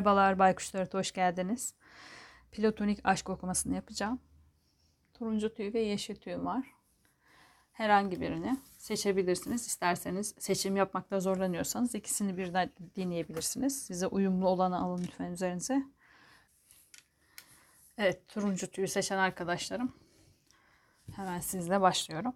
Merhabalar Baykuşlar, hoş geldiniz. Platonik aşk okumasını yapacağım. Turuncu tüy ve yeşil tüy var. Herhangi birini seçebilirsiniz. İsterseniz seçim yapmakta zorlanıyorsanız ikisini birden deneyebilirsiniz. Size uyumlu olanı alın lütfen üzerinize. Evet, turuncu tüyü seçen arkadaşlarım. Hemen sizle başlıyorum.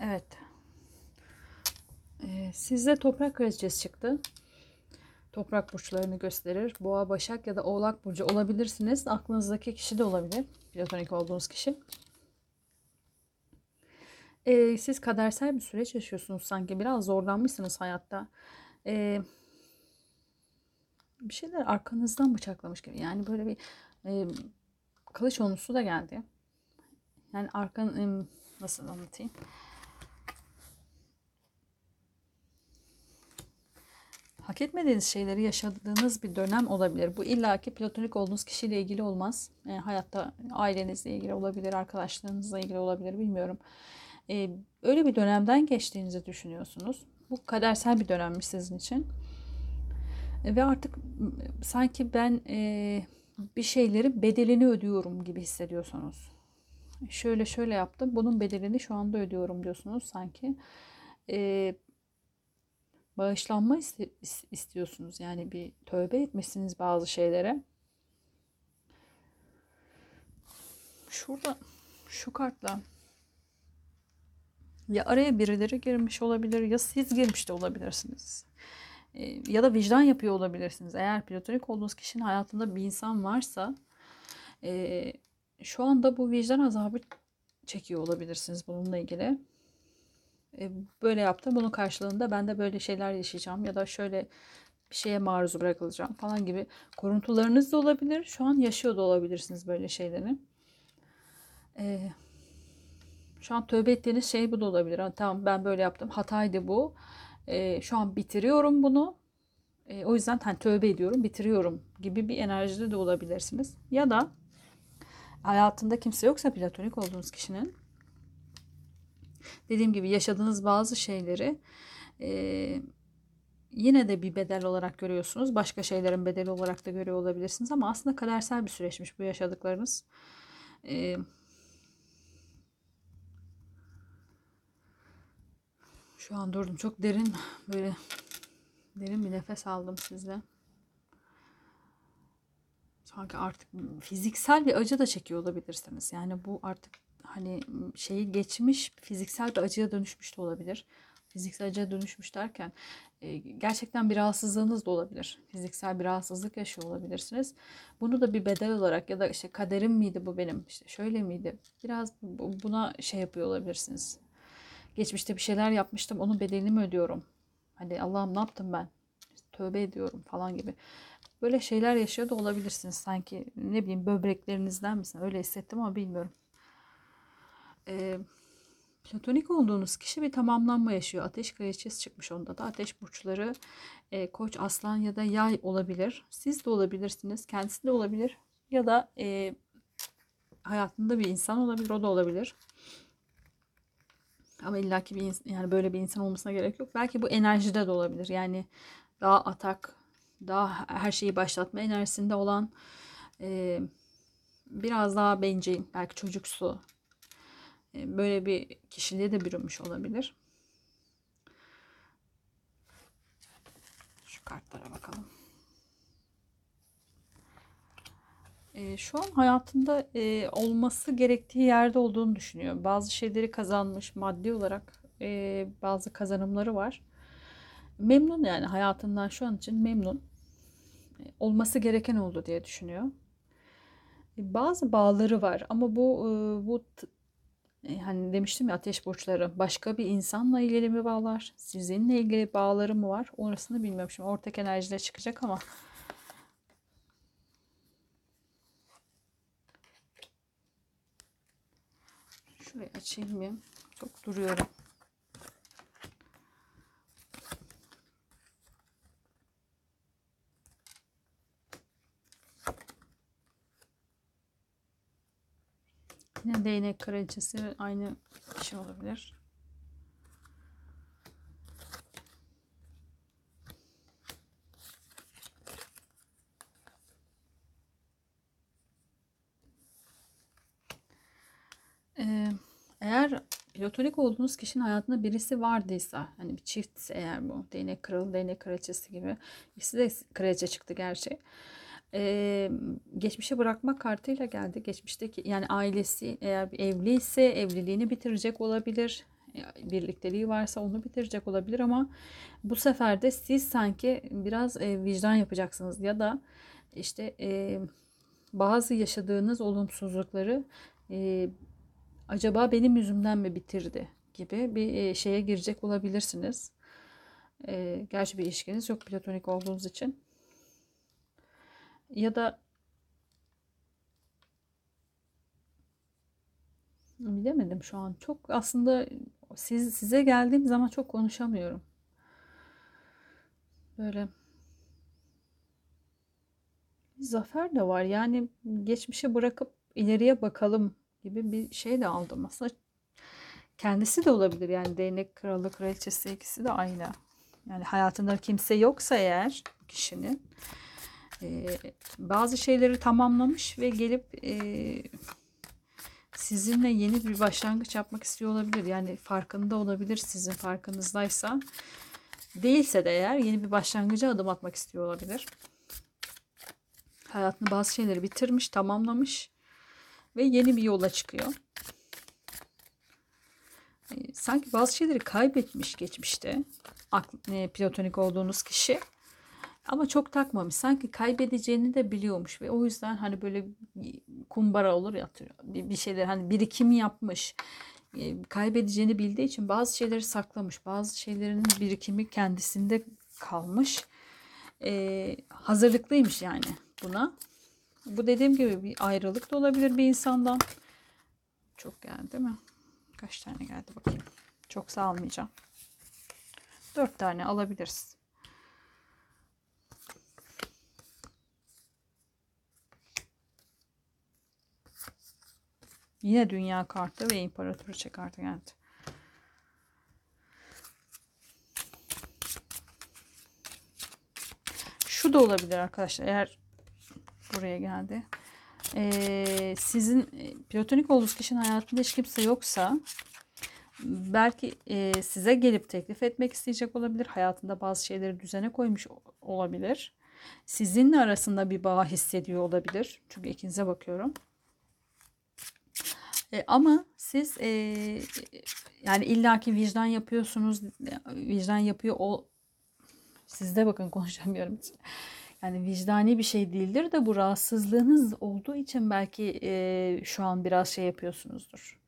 Evet. Ee, sizde toprak kraliçesi çıktı. Toprak burçlarını gösterir. Boğa, Başak ya da Oğlak burcu olabilirsiniz. Aklınızdaki kişi de olabilir. Platonik olduğunuz kişi. Ee, siz kadersel bir süreç yaşıyorsunuz sanki. Biraz zorlanmışsınız hayatta. Ee, bir şeyler arkanızdan bıçaklamış gibi. Yani böyle bir e, kılıç onusu da geldi. Yani arkan e, nasıl anlatayım? Hak etmediğiniz şeyleri yaşadığınız bir dönem olabilir. Bu illaki platonik olduğunuz kişiyle ilgili olmaz. E, hayatta ailenizle ilgili olabilir, arkadaşlarınızla ilgili olabilir bilmiyorum. E, öyle bir dönemden geçtiğinizi düşünüyorsunuz. Bu kadersel bir dönemmiş sizin için. E, ve artık sanki ben e, bir şeyleri bedelini ödüyorum gibi hissediyorsunuz. Şöyle şöyle yaptım. Bunun bedelini şu anda ödüyorum diyorsunuz sanki. E, bağışlanma istiyorsunuz. Yani bir tövbe etmişsiniz bazı şeylere. Şurada şu kartla ya araya birileri girmiş olabilir ya siz girmiş de olabilirsiniz. E, ya da vicdan yapıyor olabilirsiniz. Eğer platonik olduğunuz kişinin hayatında bir insan varsa e, şu anda bu vicdan azabı çekiyor olabilirsiniz bununla ilgili. E, böyle yaptım. Bunun karşılığında ben de böyle şeyler yaşayacağım ya da şöyle bir şeye maruz bırakılacağım falan gibi koruntularınız da olabilir. Şu an yaşıyor da olabilirsiniz böyle şeyleri. Ee, şu an tövbe ettiğiniz şey bu da olabilir. Tamam ben böyle yaptım. Hataydı bu. Ee, şu an bitiriyorum bunu. O yüzden hani tövbe ediyorum, bitiriyorum gibi bir enerjide de olabilirsiniz. Ya da hayatında kimse yoksa platonik olduğunuz kişinin dediğim gibi yaşadığınız bazı şeyleri e, yine de bir bedel olarak görüyorsunuz. Başka şeylerin bedeli olarak da görüyor olabilirsiniz ama aslında kadersel bir süreçmiş bu yaşadıklarınız. E, şu an durdum. Çok derin böyle derin bir nefes aldım sizle. Sanki artık fiziksel bir acı da çekiyor olabilirsiniz. Yani bu artık hani şeyi geçmiş fiziksel bir acıya dönüşmüş de olabilir. Fiziksel acıya dönüşmüş derken e, gerçekten bir rahatsızlığınız da olabilir. Fiziksel bir rahatsızlık yaşıyor olabilirsiniz. Bunu da bir bedel olarak ya da işte kaderim miydi bu benim işte şöyle miydi biraz buna şey yapıyor olabilirsiniz. Geçmişte bir şeyler yapmıştım onun bedelini mi ödüyorum? Hani Allah'ım ne yaptım ben? Tövbe ediyorum falan gibi. Böyle şeyler yaşıyor da olabilirsiniz. Sanki ne bileyim böbreklerinizden misin? Öyle hissettim ama bilmiyorum e, platonik olduğunuz kişi bir tamamlanma yaşıyor. Ateş kraliçesi çıkmış onda da. Ateş burçları e, koç, aslan ya da yay olabilir. Siz de olabilirsiniz. Kendisi de olabilir. Ya da e, hayatında bir insan olabilir. O da olabilir. Ama illaki bir yani böyle bir insan olmasına gerek yok. Belki bu enerjide de olabilir. Yani daha atak, daha her şeyi başlatma enerjisinde olan e, biraz daha bencil, belki çocuksu böyle bir kişiliğe de bürünmüş olabilir. Şu kartlara bakalım. E, şu an hayatında e, olması gerektiği yerde olduğunu düşünüyor. Bazı şeyleri kazanmış maddi olarak e, bazı kazanımları var. Memnun yani hayatından şu an için memnun. E, olması gereken oldu diye düşünüyor. Bazı bağları var ama bu e, bu e, hani demiştim ya ateş burçları başka bir insanla ilgili mi bağlar? Sizinle ilgili bağları mı var? Orasını bilmiyorum. Şimdi ortak enerjide çıkacak ama şurayı açayım mı? Çok duruyorum. Yine değnek kraliçesi aynı şey olabilir. Ee, eğer platonik olduğunuz kişinin hayatında birisi vardıysa, hani bir çiftse eğer bu, değnek kralı, değnek kraliçesi gibi, ikisi de kraliçe çıktı gerçi. Ee, geçmişe bırakmak kartıyla geldi. Geçmişteki yani ailesi eğer bir evliyse evliliğini bitirecek olabilir. E, Birlikteliği varsa onu bitirecek olabilir ama bu sefer de siz sanki biraz e, vicdan yapacaksınız ya da işte e, bazı yaşadığınız olumsuzlukları e, acaba benim yüzümden mi bitirdi gibi bir e, şeye girecek olabilirsiniz. E, gerçi bir ilişkiniz yok platonik olduğunuz için. Ya da bilemedim şu an. Çok aslında siz size geldiğim zaman çok konuşamıyorum. Böyle zafer de var. Yani geçmişe bırakıp ileriye bakalım gibi bir şey de aldım. Aslında kendisi de olabilir. Yani değnek kralı, kraliçesi ikisi de aynı. Yani hayatında kimse yoksa eğer kişinin e, bazı şeyleri tamamlamış ve gelip e, sizinle yeni bir başlangıç yapmak istiyor olabilir. Yani farkında olabilir sizin farkınızdaysa. Değilse de eğer yeni bir başlangıca adım atmak istiyor olabilir. Hayatında bazı şeyleri bitirmiş, tamamlamış ve yeni bir yola çıkıyor. E, sanki bazı şeyleri kaybetmiş geçmişte. E, platonik olduğunuz kişi. Ama çok takmamış. Sanki kaybedeceğini de biliyormuş ve o yüzden hani böyle kumbara olur ya bir şeyler hani birikim yapmış. Kaybedeceğini bildiği için bazı şeyleri saklamış. Bazı şeylerin birikimi kendisinde kalmış. Ee, hazırlıklıymış yani buna. Bu dediğim gibi bir ayrılık da olabilir bir insandan. Çok geldi mi? Kaç tane geldi bakayım. Çok salmayacağım. Dört tane alabiliriz. Yine dünya kartı ve imparatoriçe kartı geldi. Şu da olabilir arkadaşlar. Eğer buraya geldi. Ee, sizin e, platonik olduğunuz kişinin hayatında hiç kimse yoksa belki e, size gelip teklif etmek isteyecek olabilir. Hayatında bazı şeyleri düzene koymuş olabilir. Sizinle arasında bir bağ hissediyor olabilir. Çünkü ikinize bakıyorum. E, ama siz e, yani illaki vicdan yapıyorsunuz, vicdan yapıyor o sizde bakın konuşamıyorum. Yani vicdani bir şey değildir de bu rahatsızlığınız olduğu için belki e, şu an biraz şey yapıyorsunuzdur.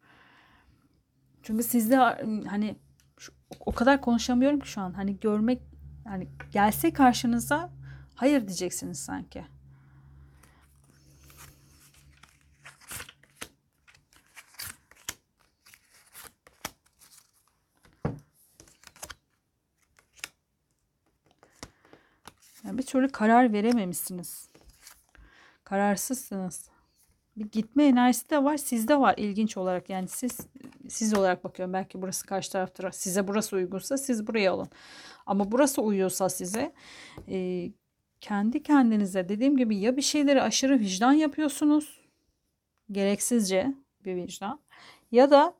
Çünkü sizde hani şu, o kadar konuşamıyorum ki şu an. Hani görmek yani gelse karşınıza hayır diyeceksiniz sanki. Bir türlü karar verememişsiniz. Kararsızsınız. Bir gitme enerjisi de var. Sizde var ilginç olarak. Yani siz siz olarak bakıyorum. Belki burası karşı tarafta. Size burası uygunsa siz buraya alın. Ama burası uyuyorsa size e, kendi kendinize dediğim gibi ya bir şeyleri aşırı vicdan yapıyorsunuz. Gereksizce bir vicdan. Ya da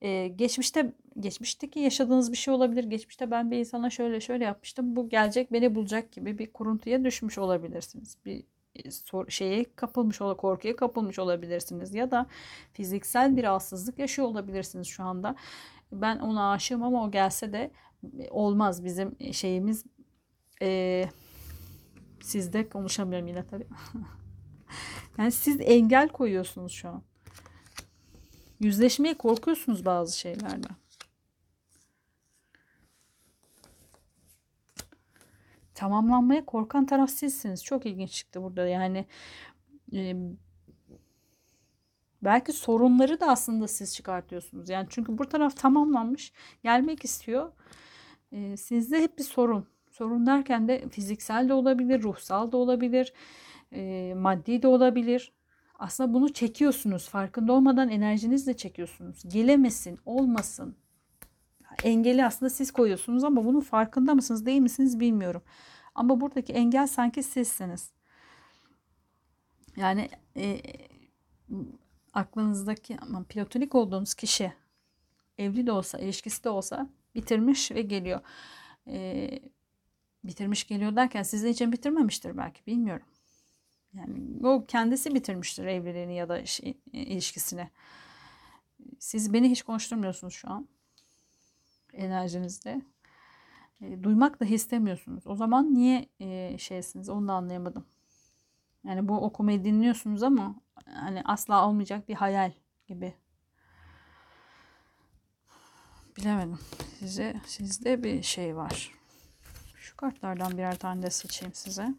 e, geçmişte geçmişteki yaşadığınız bir şey olabilir. Geçmişte ben bir insana şöyle şöyle yapmıştım. Bu gelecek beni bulacak gibi bir kuruntuya düşmüş olabilirsiniz. Bir e, şeye kapılmış korkuya kapılmış olabilirsiniz ya da fiziksel bir rahatsızlık yaşıyor olabilirsiniz şu anda. Ben ona aşığım ama o gelse de e, olmaz bizim şeyimiz e, sizde konuşamıyorum yine tabii. Yani siz engel koyuyorsunuz şu an. Yüzleşmeye korkuyorsunuz bazı şeylerden. Tamamlanmaya korkan taraf sizsiniz. Çok ilginç çıktı burada. Yani e, belki sorunları da aslında siz çıkartıyorsunuz. Yani çünkü bu taraf tamamlanmış, gelmek istiyor. E, sizde hep bir sorun. Sorun derken de fiziksel de olabilir, ruhsal da olabilir, e, maddi de olabilir. Aslında bunu çekiyorsunuz. Farkında olmadan enerjinizle çekiyorsunuz. Gelemesin, olmasın. Engeli aslında siz koyuyorsunuz ama bunun farkında mısınız değil misiniz bilmiyorum. Ama buradaki engel sanki sizsiniz. Yani e, aklınızdaki ama platonik olduğunuz kişi evli de olsa, ilişkisi de olsa bitirmiş ve geliyor. E, bitirmiş geliyor derken sizin için bitirmemiştir belki bilmiyorum. Yani o kendisi bitirmiştir evliliğini ya da şey, ilişkisini. Siz beni hiç konuşturmuyorsunuz şu an enerjinizde. E, duymak da istemiyorsunuz. O zaman niye e, şeysiniz onu da anlayamadım. Yani bu okumayı dinliyorsunuz ama hani asla olmayacak bir hayal gibi. Bilemedim. Size sizde bir şey var. Şu kartlardan birer tane de seçeyim size.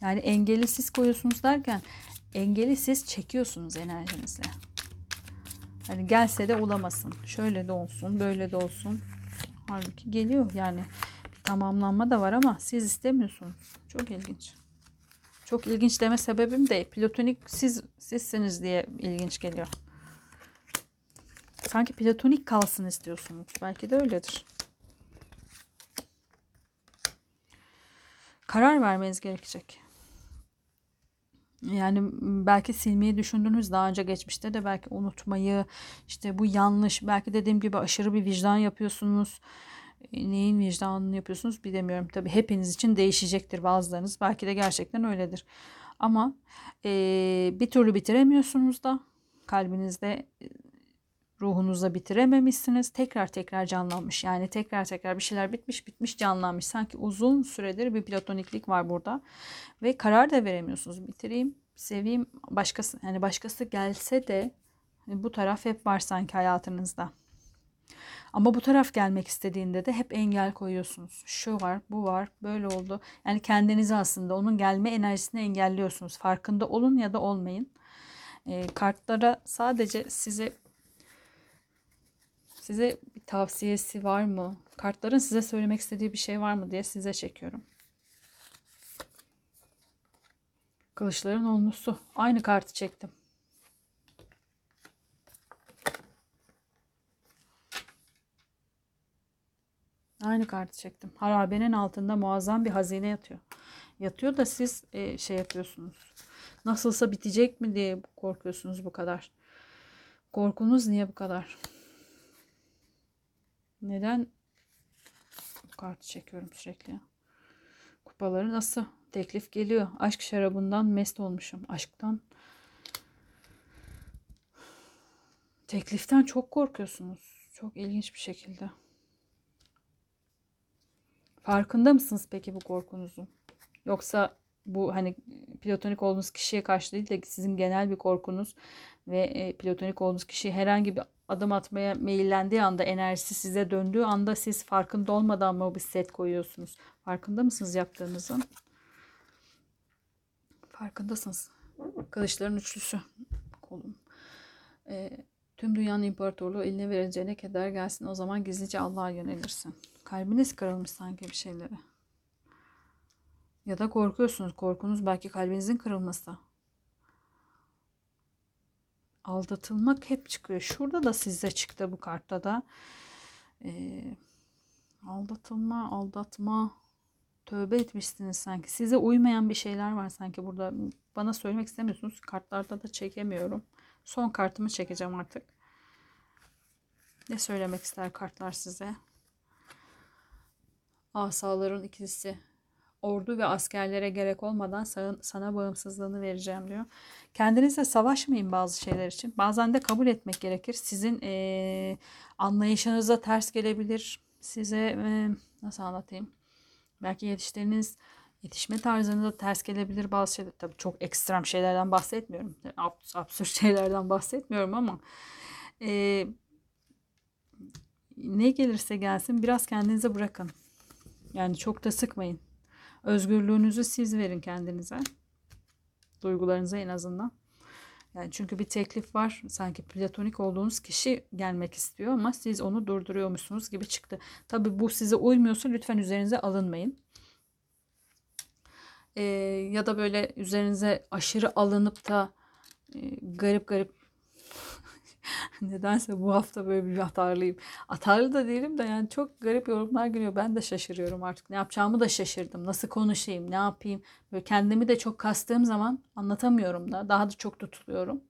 Yani engeli siz koyuyorsunuz derken engeli siz çekiyorsunuz enerjinizle. Hani gelse de olamasın. Şöyle de olsun, böyle de olsun. Halbuki geliyor yani. Tamamlanma da var ama siz istemiyorsunuz. Çok ilginç. Çok ilginç deme sebebim de platonik siz sizsiniz diye ilginç geliyor. Sanki platonik kalsın istiyorsunuz. Belki de öyledir. Karar vermeniz gerekecek. Yani belki silmeyi düşündünüz daha önce geçmişte de belki unutmayı işte bu yanlış belki dediğim gibi aşırı bir vicdan yapıyorsunuz. E, neyin vicdanını yapıyorsunuz bilemiyorum. Tabii hepiniz için değişecektir bazılarınız. Belki de gerçekten öyledir. Ama e, bir türlü bitiremiyorsunuz da kalbinizde ruhunuzda bitirememişsiniz. Tekrar tekrar canlanmış. Yani tekrar tekrar bir şeyler bitmiş bitmiş canlanmış. Sanki uzun süredir bir platoniklik var burada. Ve karar da veremiyorsunuz. Bitireyim, seveyim, başkası yani başkası gelse de bu taraf hep var sanki hayatınızda. Ama bu taraf gelmek istediğinde de hep engel koyuyorsunuz. Şu var, bu var, böyle oldu. Yani kendinizi aslında onun gelme enerjisini engelliyorsunuz. Farkında olun ya da olmayın. E, kartlara sadece size Size bir tavsiyesi var mı? Kartların size söylemek istediği bir şey var mı diye size çekiyorum. Kılıçların onlusu. Aynı kartı çektim. Aynı kartı çektim. Harabenin altında muazzam bir hazine yatıyor. Yatıyor da siz e, şey yapıyorsunuz. Nasılsa bitecek mi diye korkuyorsunuz bu kadar. Korkunuz niye bu kadar? Neden bu kartı çekiyorum sürekli? Kupaları nasıl? Teklif geliyor. Aşk şarabından mest olmuşum. Aşktan. Tekliften çok korkuyorsunuz. Çok ilginç bir şekilde. Farkında mısınız peki bu korkunuzun? Yoksa bu hani platonik olduğunuz kişiye karşı değil de sizin genel bir korkunuz ve e, platonik olduğunuz kişi herhangi bir adım atmaya meyillendiği anda enerjisi size döndüğü anda siz farkında olmadan mı bir set koyuyorsunuz? Farkında mısınız yaptığınızın? Farkındasınız. Kılıçların üçlüsü. Kolum. E, tüm dünyanın imparatorluğu eline verileceğine keder gelsin. O zaman gizlice Allah'a yönelirsin. Kalbiniz kırılmış sanki bir şeylere. Ya da korkuyorsunuz. Korkunuz belki kalbinizin kırılması. Aldatılmak hep çıkıyor. Şurada da size çıktı bu kartta da. Ee, aldatılma, aldatma, tövbe etmişsiniz sanki. Size uymayan bir şeyler var sanki burada. Bana söylemek istemiyorsunuz. Kartlarda da çekemiyorum. Son kartımı çekeceğim artık. Ne söylemek ister kartlar size? Asaların ikilisi ordu ve askerlere gerek olmadan sana bağımsızlığını vereceğim diyor. Kendinizle savaşmayın bazı şeyler için. Bazen de kabul etmek gerekir. Sizin e, anlayışınıza ters gelebilir. Size e, nasıl anlatayım? Belki yetiştiğiniz İletişme tarzınıza ters gelebilir bazı şeyler. Tabii çok ekstrem şeylerden bahsetmiyorum. Abs absürt şeylerden bahsetmiyorum ama e, ne gelirse gelsin biraz kendinize bırakın. Yani çok da sıkmayın. Özgürlüğünüzü siz verin kendinize. Duygularınıza en azından. Yani çünkü bir teklif var. Sanki platonik olduğunuz kişi gelmek istiyor ama siz onu durduruyormuşsunuz gibi çıktı. Tabi bu size uymuyorsa lütfen üzerinize alınmayın. Ee, ya da böyle üzerinize aşırı alınıp da e, garip garip Nedense bu hafta böyle bir atarlıyım. Atarlı da değilim de yani çok garip yorumlar geliyor. Ben de şaşırıyorum artık. Ne yapacağımı da şaşırdım. Nasıl konuşayım, ne yapayım. Böyle kendimi de çok kastığım zaman anlatamıyorum da. Daha da çok tutuluyorum.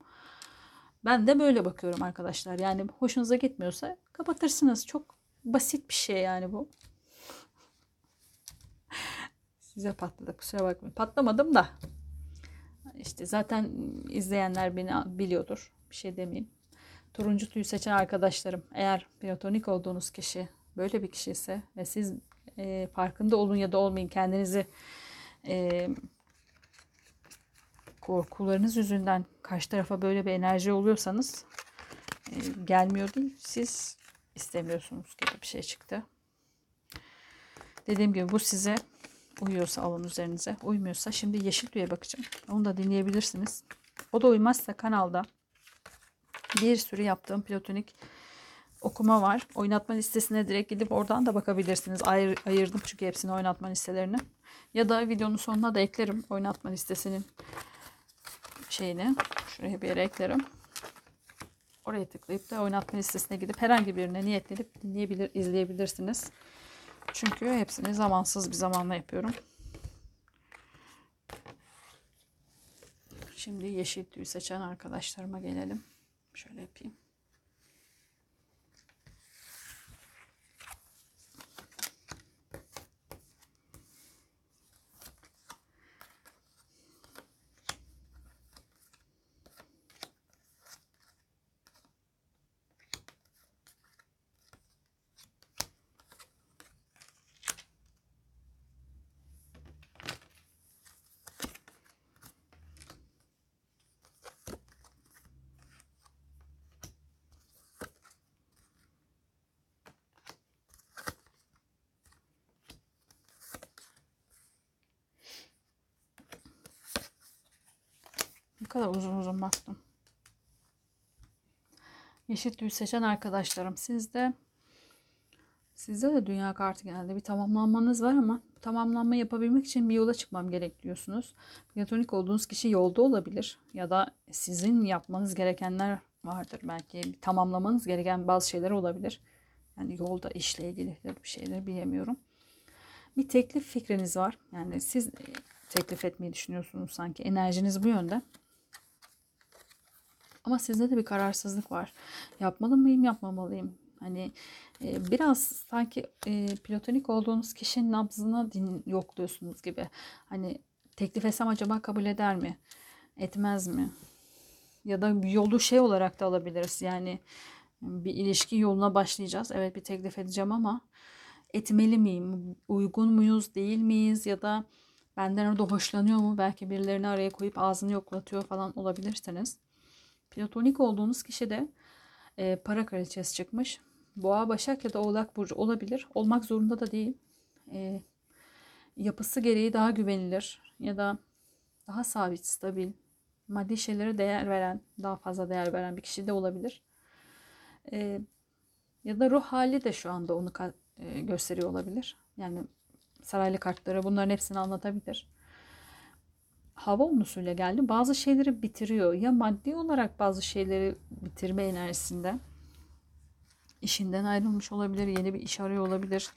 Ben de böyle bakıyorum arkadaşlar. Yani hoşunuza gitmiyorsa kapatırsınız. Çok basit bir şey yani bu. Size patladı kusura bakmayın. Patlamadım da. İşte zaten izleyenler beni biliyordur. Bir şey demeyeyim. Turuncu tüyü seçen arkadaşlarım eğer platonik olduğunuz kişi böyle bir kişi ise ve siz e, farkında olun ya da olmayın kendinizi e, korkularınız yüzünden karşı tarafa böyle bir enerji oluyorsanız e, gelmiyor değil siz istemiyorsunuz gibi bir şey çıktı. Dediğim gibi bu size uyuyorsa alın üzerinize. Uymuyorsa şimdi yeşil tüye bakacağım. Onu da dinleyebilirsiniz. O da uymazsa kanalda bir sürü yaptığım platonik okuma var. Oynatma listesine direkt gidip oradan da bakabilirsiniz. Ayır, ayırdım çünkü hepsini oynatma listelerini. Ya da videonun sonuna da eklerim oynatma listesinin şeyini. Şuraya bir yere eklerim. Oraya tıklayıp da oynatma listesine gidip herhangi birine niyetlenip dinleyebilir, izleyebilirsiniz. Çünkü hepsini zamansız bir zamanla yapıyorum. Şimdi yeşil tüy seçen arkadaşlarıma gelelim. Şöyle yapayım. Kadar uzun uzun bastım. Yeşil tüy seçen arkadaşlarım sizde sizde de dünya kartı geldi. Bir tamamlanmanız var ama tamamlanma yapabilmek için bir yola çıkmam gerek diyorsunuz. Platonik olduğunuz kişi yolda olabilir ya da sizin yapmanız gerekenler vardır. Belki tamamlamanız gereken bazı şeyler olabilir. Yani yolda işle ilgili bir şeyler bilemiyorum. Bir teklif fikriniz var. Yani siz teklif etmeyi düşünüyorsunuz sanki. Enerjiniz bu yönde. Ama sizde de bir kararsızlık var. Yapmalı mıyım, yapmamalıyım? Hani e, biraz sanki e, platonik olduğunuz kişinin nabzına din yokluyorsunuz gibi. Hani teklif etsem acaba kabul eder mi? Etmez mi? Ya da yolu şey olarak da alabiliriz. Yani bir ilişki yoluna başlayacağız. Evet bir teklif edeceğim ama etmeli miyim? Uygun muyuz, değil miyiz? Ya da benden orada hoşlanıyor mu? Belki birilerini araya koyup ağzını yoklatıyor falan olabilirsiniz. Platonik olduğunuz kişi de e, para kraliçesi çıkmış. Boğa, Başak ya da Oğlak Burcu olabilir. Olmak zorunda da değil. E, yapısı gereği daha güvenilir ya da daha sabit, stabil, maddi şeylere değer veren, daha fazla değer veren bir kişi de olabilir. E, ya da ruh hali de şu anda onu e, gösteriyor olabilir. Yani saraylı kartları bunların hepsini anlatabilir hava unusuyla geldi. Bazı şeyleri bitiriyor. Ya maddi olarak bazı şeyleri bitirme enerjisinde. İşinden ayrılmış olabilir. Yeni bir iş arıyor olabilir.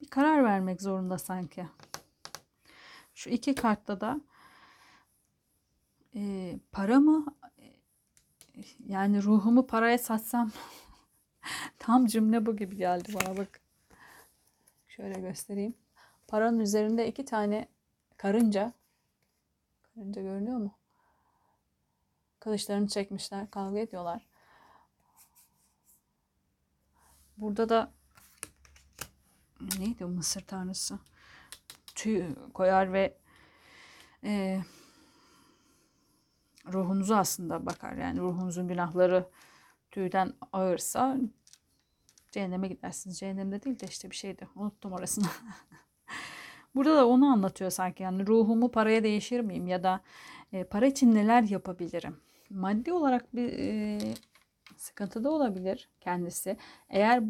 Bir karar vermek zorunda sanki. Şu iki kartta da e, para mı yani ruhumu paraya satsam Tam cümle bu gibi geldi bana bak. Şöyle göstereyim. Paranın üzerinde iki tane karınca. Karınca görünüyor mu? Kılıçlarını çekmişler. Kavga ediyorlar. burada da neydi o Mısır tanrısı? Tüy koyar ve e, ruhunuzu aslında bakar. Yani ruhunuzun günahları tüyden ağırsa cehenneme gidersiniz. Cehennemde değil de işte bir şeydi. Unuttum orasını. Burada da onu anlatıyor sanki. Yani ruhumu paraya değişir miyim ya da e, para için neler yapabilirim? Maddi olarak bir e, sıkıntıda olabilir kendisi. Eğer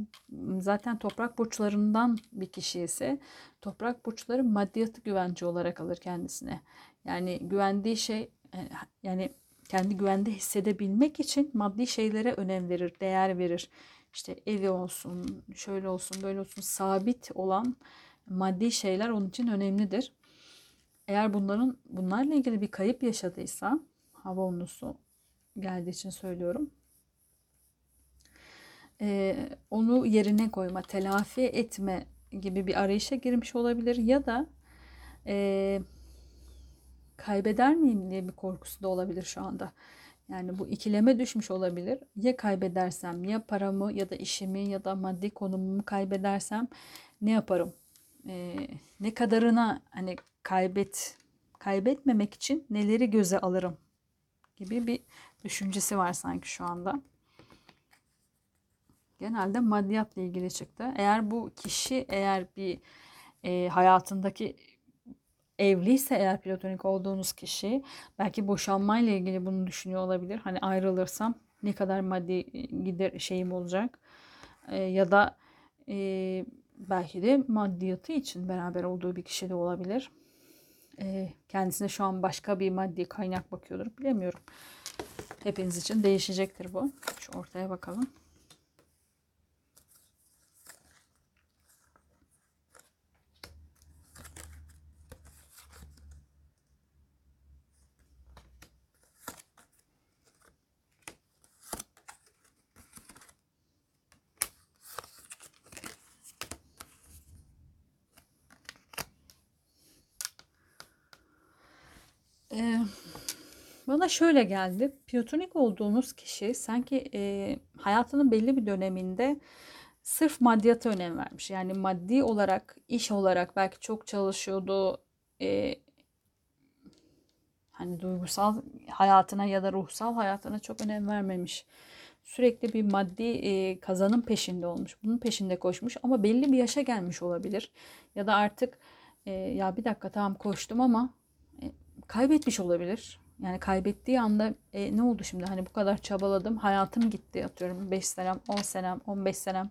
zaten toprak burçlarından bir kişi ise toprak burçları maddiyatı güvence olarak alır kendisine. Yani güvendiği şey e, yani kendi güvende hissedebilmek için maddi şeylere önem verir, değer verir. İşte evi olsun, şöyle olsun, böyle olsun sabit olan maddi şeyler onun için önemlidir. Eğer bunların bunlarla ilgili bir kayıp yaşadıysa hava unusu geldiği için söylüyorum. Ee, onu yerine koyma, telafi etme gibi bir arayışa girmiş olabilir ya da e, kaybeder miyim diye bir korkusu da olabilir şu anda. Yani bu ikileme düşmüş olabilir. Ya kaybedersem ya paramı ya da işimi ya da maddi konumumu kaybedersem ne yaparım? Ee, ne kadarına hani kaybet kaybetmemek için neleri göze alırım gibi bir düşüncesi var sanki şu anda. Genelde maddiyatla ilgili çıktı. Eğer bu kişi eğer bir e, hayatındaki evliyse eğer platonik olduğunuz kişi belki boşanmayla ilgili bunu düşünüyor olabilir. Hani ayrılırsam ne kadar maddi gider şeyim olacak e, ya da e, belki de maddiyatı için beraber olduğu bir kişi de olabilir. E, kendisine şu an başka bir maddi kaynak bakıyordur bilemiyorum. Hepiniz için değişecektir bu. Şu ortaya bakalım. Ee, bana şöyle geldi. Platonik olduğunuz kişi sanki e, hayatının belli bir döneminde sırf maddiyata önem vermiş. Yani maddi olarak, iş olarak belki çok çalışıyordu. E, hani duygusal hayatına ya da ruhsal hayatına çok önem vermemiş. Sürekli bir maddi e, kazanım peşinde olmuş. Bunun peşinde koşmuş ama belli bir yaşa gelmiş olabilir. Ya da artık e, ya bir dakika tamam koştum ama kaybetmiş olabilir. Yani kaybettiği anda e, ne oldu şimdi? Hani bu kadar çabaladım. Hayatım gitti atıyorum. 5 senem, 10 senem, 15 senem.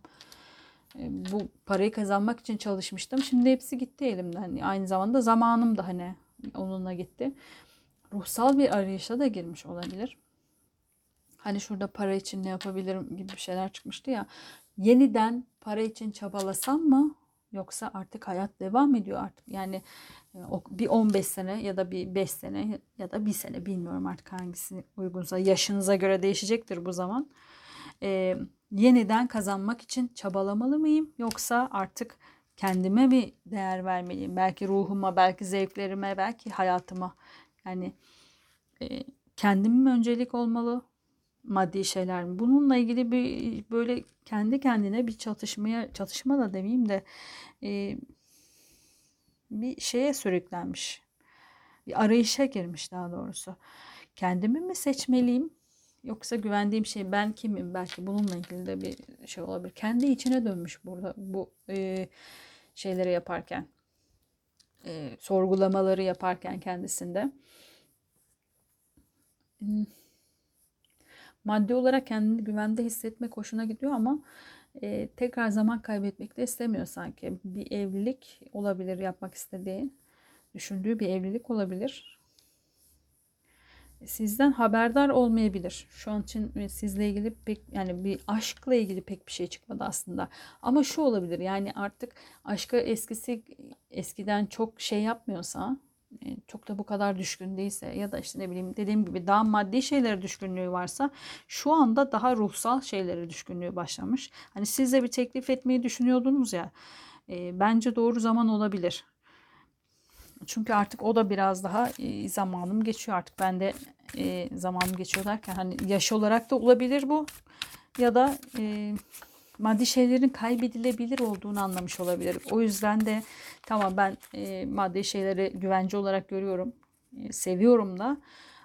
E, bu parayı kazanmak için çalışmıştım. Şimdi hepsi gitti elimden. Yani aynı zamanda zamanım da hani onunla gitti. Ruhsal bir arayışa da girmiş olabilir. Hani şurada para için ne yapabilirim gibi bir şeyler çıkmıştı ya. Yeniden para için çabalasam mı? Yoksa artık hayat devam ediyor artık. Yani bir 15 sene ya da bir 5 sene ya da bir sene bilmiyorum artık hangisi uygunsa yaşınıza göre değişecektir bu zaman. Ee, yeniden kazanmak için çabalamalı mıyım yoksa artık kendime bir değer vermeliyim? Belki ruhuma, belki zevklerime, belki hayatıma. Yani e, kendim mi öncelik olmalı? Maddi şeyler mi? Bununla ilgili bir böyle kendi kendine bir çatışmaya, çatışma da demeyeyim de e, bir şeye sürüklenmiş. Bir arayışa girmiş daha doğrusu. Kendimi mi seçmeliyim? Yoksa güvendiğim şey ben kimim? Belki bununla ilgili de bir şey olabilir. Kendi içine dönmüş burada bu e, şeyleri yaparken. E, sorgulamaları yaparken kendisinde. Hmm. Maddi olarak kendini güvende hissetmek hoşuna gidiyor ama e, tekrar zaman kaybetmek de istemiyor sanki. Bir evlilik olabilir yapmak istediği, düşündüğü bir evlilik olabilir. Sizden haberdar olmayabilir. Şu an için sizle ilgili pek yani bir aşkla ilgili pek bir şey çıkmadı aslında. Ama şu olabilir yani artık aşka eskisi eskiden çok şey yapmıyorsa e, çok da bu kadar düşkün değilse ya da işte ne bileyim dediğim gibi daha maddi şeylere düşkünlüğü varsa şu anda daha ruhsal şeylere düşkünlüğü başlamış. Hani siz de bir teklif etmeyi düşünüyordunuz ya e, bence doğru zaman olabilir. Çünkü artık o da biraz daha e, zamanım geçiyor artık. Ben de e, zamanım geçiyor derken hani yaş olarak da olabilir bu. Ya da e, maddi şeylerin kaybedilebilir olduğunu anlamış olabilir. O yüzden de tamam ben e, maddi şeyleri güvence olarak görüyorum. E, seviyorum da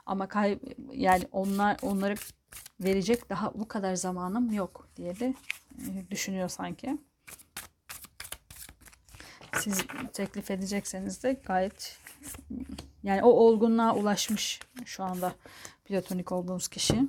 ama kay yani onlar onları verecek daha bu kadar zamanım yok diye de e, düşünüyor sanki. Siz teklif edecekseniz de gayet yani o olgunluğa ulaşmış şu anda platonik olduğunuz kişi.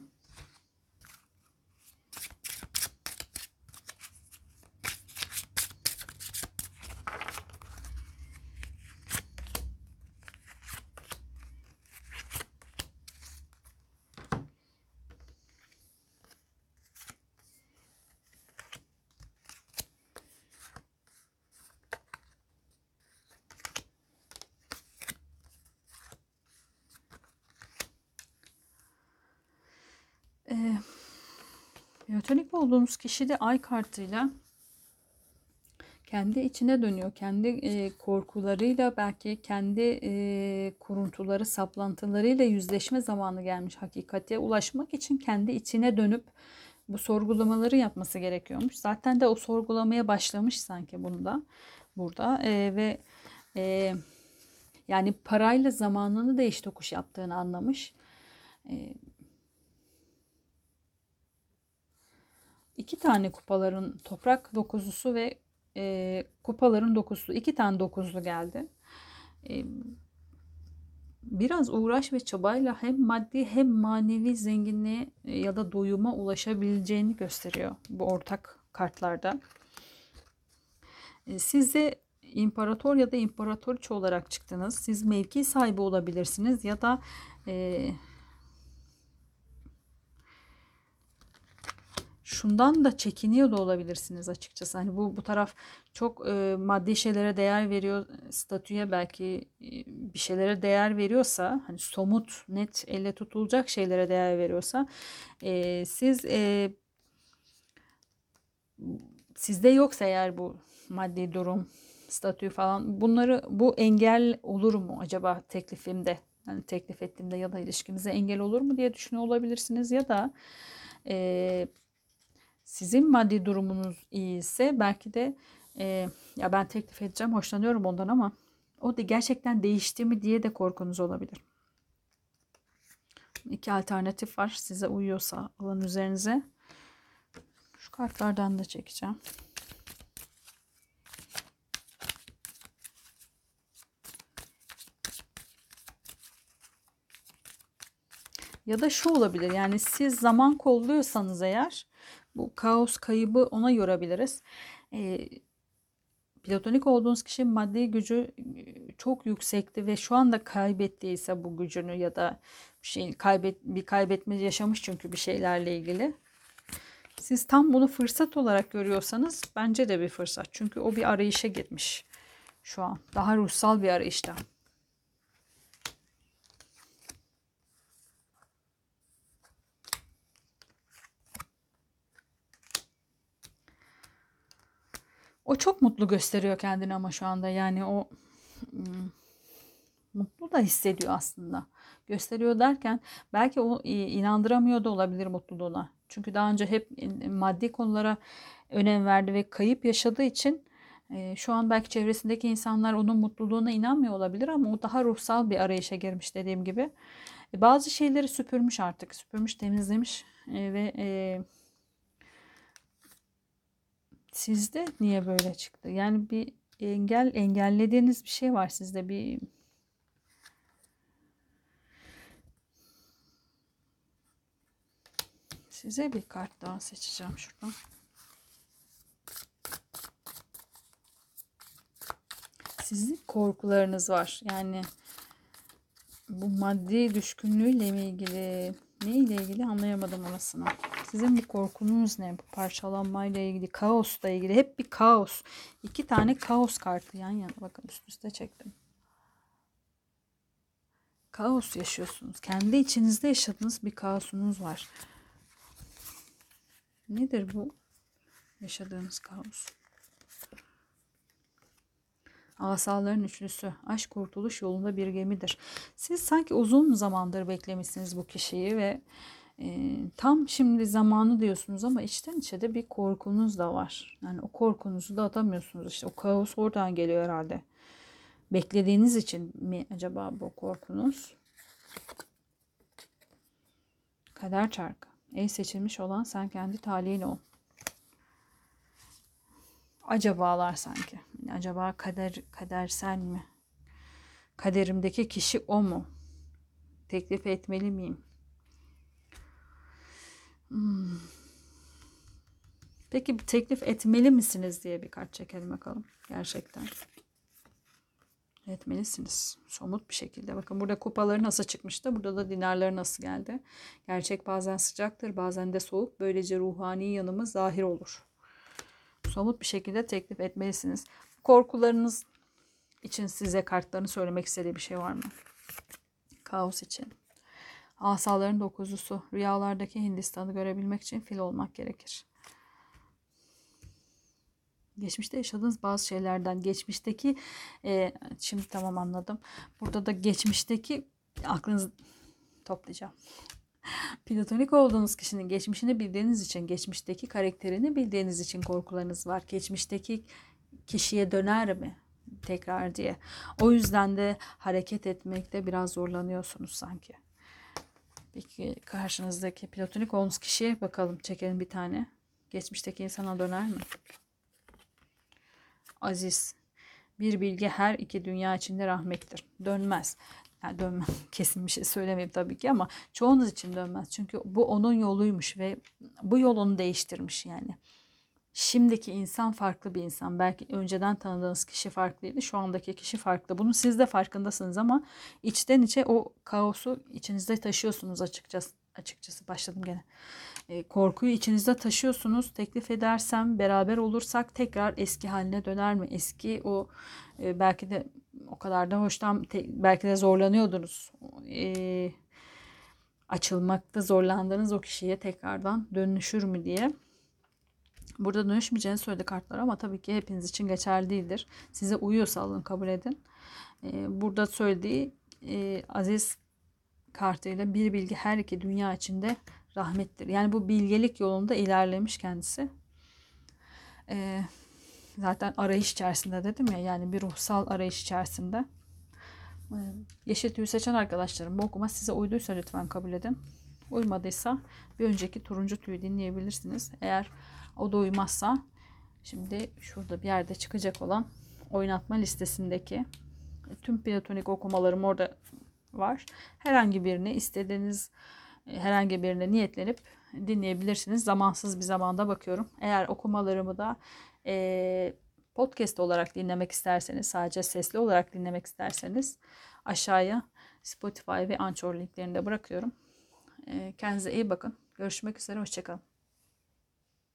Platonik olduğunuz kişi de ay kartıyla kendi içine dönüyor. Kendi e, korkularıyla belki kendi e, kuruntuları, saplantılarıyla yüzleşme zamanı gelmiş. Hakikate ulaşmak için kendi içine dönüp bu sorgulamaları yapması gerekiyormuş. Zaten de o sorgulamaya başlamış sanki bunda burada e, ve e, yani parayla zamanını değiş tokuş yaptığını anlamış. E, iki tane kupaların toprak dokuzlusu ve e, kupaların dokuzlu iki tane dokuzlu geldi. E, biraz uğraş ve çabayla hem maddi hem manevi zenginliğe e, ya da doyuma ulaşabileceğini gösteriyor bu ortak kartlarda. E, size imparator ya da imparatoriçe olarak çıktınız. Siz mevki sahibi olabilirsiniz ya da e, şundan da çekiniyor da olabilirsiniz açıkçası. Hani bu bu taraf çok e, maddi şeylere değer veriyor, statüye belki e, bir şeylere değer veriyorsa, hani somut, net elle tutulacak şeylere değer veriyorsa, e, siz e, sizde yoksa eğer bu maddi durum, statü falan bunları bu engel olur mu acaba teklifimde? Yani teklif ettiğimde ya da ilişkimize engel olur mu diye düşünüyor olabilirsiniz ya da e, sizin maddi durumunuz iyi ise belki de e, ya ben teklif edeceğim hoşlanıyorum ondan ama o da gerçekten değişti mi diye de korkunuz olabilir. İki alternatif var size uyuyorsa alın üzerinize. Şu kartlardan da çekeceğim. Ya da şu olabilir yani siz zaman kolluyorsanız eğer bu kaos kaybı ona yorabiliriz. E, platonik olduğunuz kişi maddi gücü çok yüksekti ve şu anda kaybettiyse bu gücünü ya da bir şey kaybet bir kaybetme yaşamış çünkü bir şeylerle ilgili. Siz tam bunu fırsat olarak görüyorsanız bence de bir fırsat. Çünkü o bir arayışa gitmiş şu an. Daha ruhsal bir arayışta. O çok mutlu gösteriyor kendini ama şu anda yani o hmm, mutlu da hissediyor aslında. Gösteriyor derken belki o inandıramıyor da olabilir mutluluğuna. Çünkü daha önce hep maddi konulara önem verdi ve kayıp yaşadığı için e, şu an belki çevresindeki insanlar onun mutluluğuna inanmıyor olabilir ama o daha ruhsal bir arayışa girmiş dediğim gibi. E, bazı şeyleri süpürmüş artık. Süpürmüş, temizlemiş e, ve Sizde niye böyle çıktı? Yani bir engel engellediğiniz bir şey var sizde bir Size bir kart daha seçeceğim şuradan. Sizin korkularınız var. Yani bu maddi düşkünlüğüyle mi ilgili, ne ile ilgili anlayamadım orasını. Sizin bu korkunuz ne? Bu parçalanmayla ilgili, kaosla ilgili. Hep bir kaos. İki tane kaos kartı yan yana. Bakın üst üste çektim. Kaos yaşıyorsunuz. Kendi içinizde yaşadığınız bir kaosunuz var. Nedir bu? Yaşadığınız kaos. Asaların üçlüsü. Aşk kurtuluş yolunda bir gemidir. Siz sanki uzun zamandır beklemişsiniz bu kişiyi ve E, tam şimdi zamanı diyorsunuz ama içten içe de bir korkunuz da var. Yani o korkunuzu da atamıyorsunuz. İşte o kaos oradan geliyor herhalde. Beklediğiniz için mi acaba bu korkunuz? Kader çarkı. Ey seçilmiş olan sen kendi talihin ol. Acabalar sanki. Acaba kader kadersel mi? Kaderimdeki kişi o mu? Teklif etmeli miyim? Hmm. Peki teklif etmeli misiniz diye bir kart çekelim bakalım. Gerçekten. Etmelisiniz. Somut bir şekilde. Bakın burada kupaları nasıl çıkmıştı. Burada da dinarları nasıl geldi. Gerçek bazen sıcaktır bazen de soğuk. Böylece ruhani yanımız zahir olur. Somut bir şekilde teklif etmelisiniz. Korkularınız için size kartlarını söylemek istediği bir şey var mı? Kaos için. Asaların dokuzusu. Rüyalardaki Hindistan'ı görebilmek için fil olmak gerekir. Geçmişte yaşadığınız bazı şeylerden, geçmişteki, e, şimdi tamam anladım. Burada da geçmişteki aklınızı toplayacağım. Platonik olduğunuz kişinin geçmişini bildiğiniz için, geçmişteki karakterini bildiğiniz için korkularınız var. Geçmişteki kişiye döner mi tekrar diye. O yüzden de hareket etmekte biraz zorlanıyorsunuz sanki. Peki karşınızdaki platonik olduğunuz kişiye bakalım. Çekelim bir tane. Geçmişteki insana döner mi? Aziz. Bir bilgi her iki dünya içinde rahmettir. Dönmez. Yani dönmez. Kesin bir şey söylemeyeyim tabii ki ama çoğunuz için dönmez. Çünkü bu onun yoluymuş ve bu yol onu değiştirmiş yani. Şimdiki insan farklı bir insan. Belki önceden tanıdığınız kişi farklıydı. Şu andaki kişi farklı. Bunun siz de farkındasınız ama içten içe o kaosu içinizde taşıyorsunuz açıkçası. Açıkçası başladım gene. E, korkuyu içinizde taşıyorsunuz. Teklif edersem beraber olursak tekrar eski haline döner mi? Eski o e, belki de o kadar da hoştan te, belki de zorlanıyordunuz. E, açılmakta zorlandığınız o kişiye tekrardan dönüşür mü diye. Burada dönüşmeyeceğini söyledi kartlar ama tabii ki hepiniz için geçerli değildir. Size uyuyorsa alın kabul edin. Ee, burada söylediği e, aziz kartıyla bir bilgi her iki dünya içinde rahmettir. Yani bu bilgelik yolunda ilerlemiş kendisi. Ee, zaten arayış içerisinde dedim ya yani bir ruhsal arayış içerisinde. Ee, yeşil tüyü seçen arkadaşlarım bu okuma size uyduysa lütfen kabul edin. Uymadıysa bir önceki turuncu tüyü dinleyebilirsiniz. Eğer o da uymazsa şimdi şurada bir yerde çıkacak olan oynatma listesindeki tüm platonik okumalarım orada var. Herhangi birini istediğiniz herhangi birine niyetlenip dinleyebilirsiniz. Zamansız bir zamanda bakıyorum. Eğer okumalarımı da e, podcast olarak dinlemek isterseniz, sadece sesli olarak dinlemek isterseniz aşağıya Spotify ve Anchor linklerini de bırakıyorum. E, kendinize iyi bakın. Görüşmek üzere. Hoşçakalın.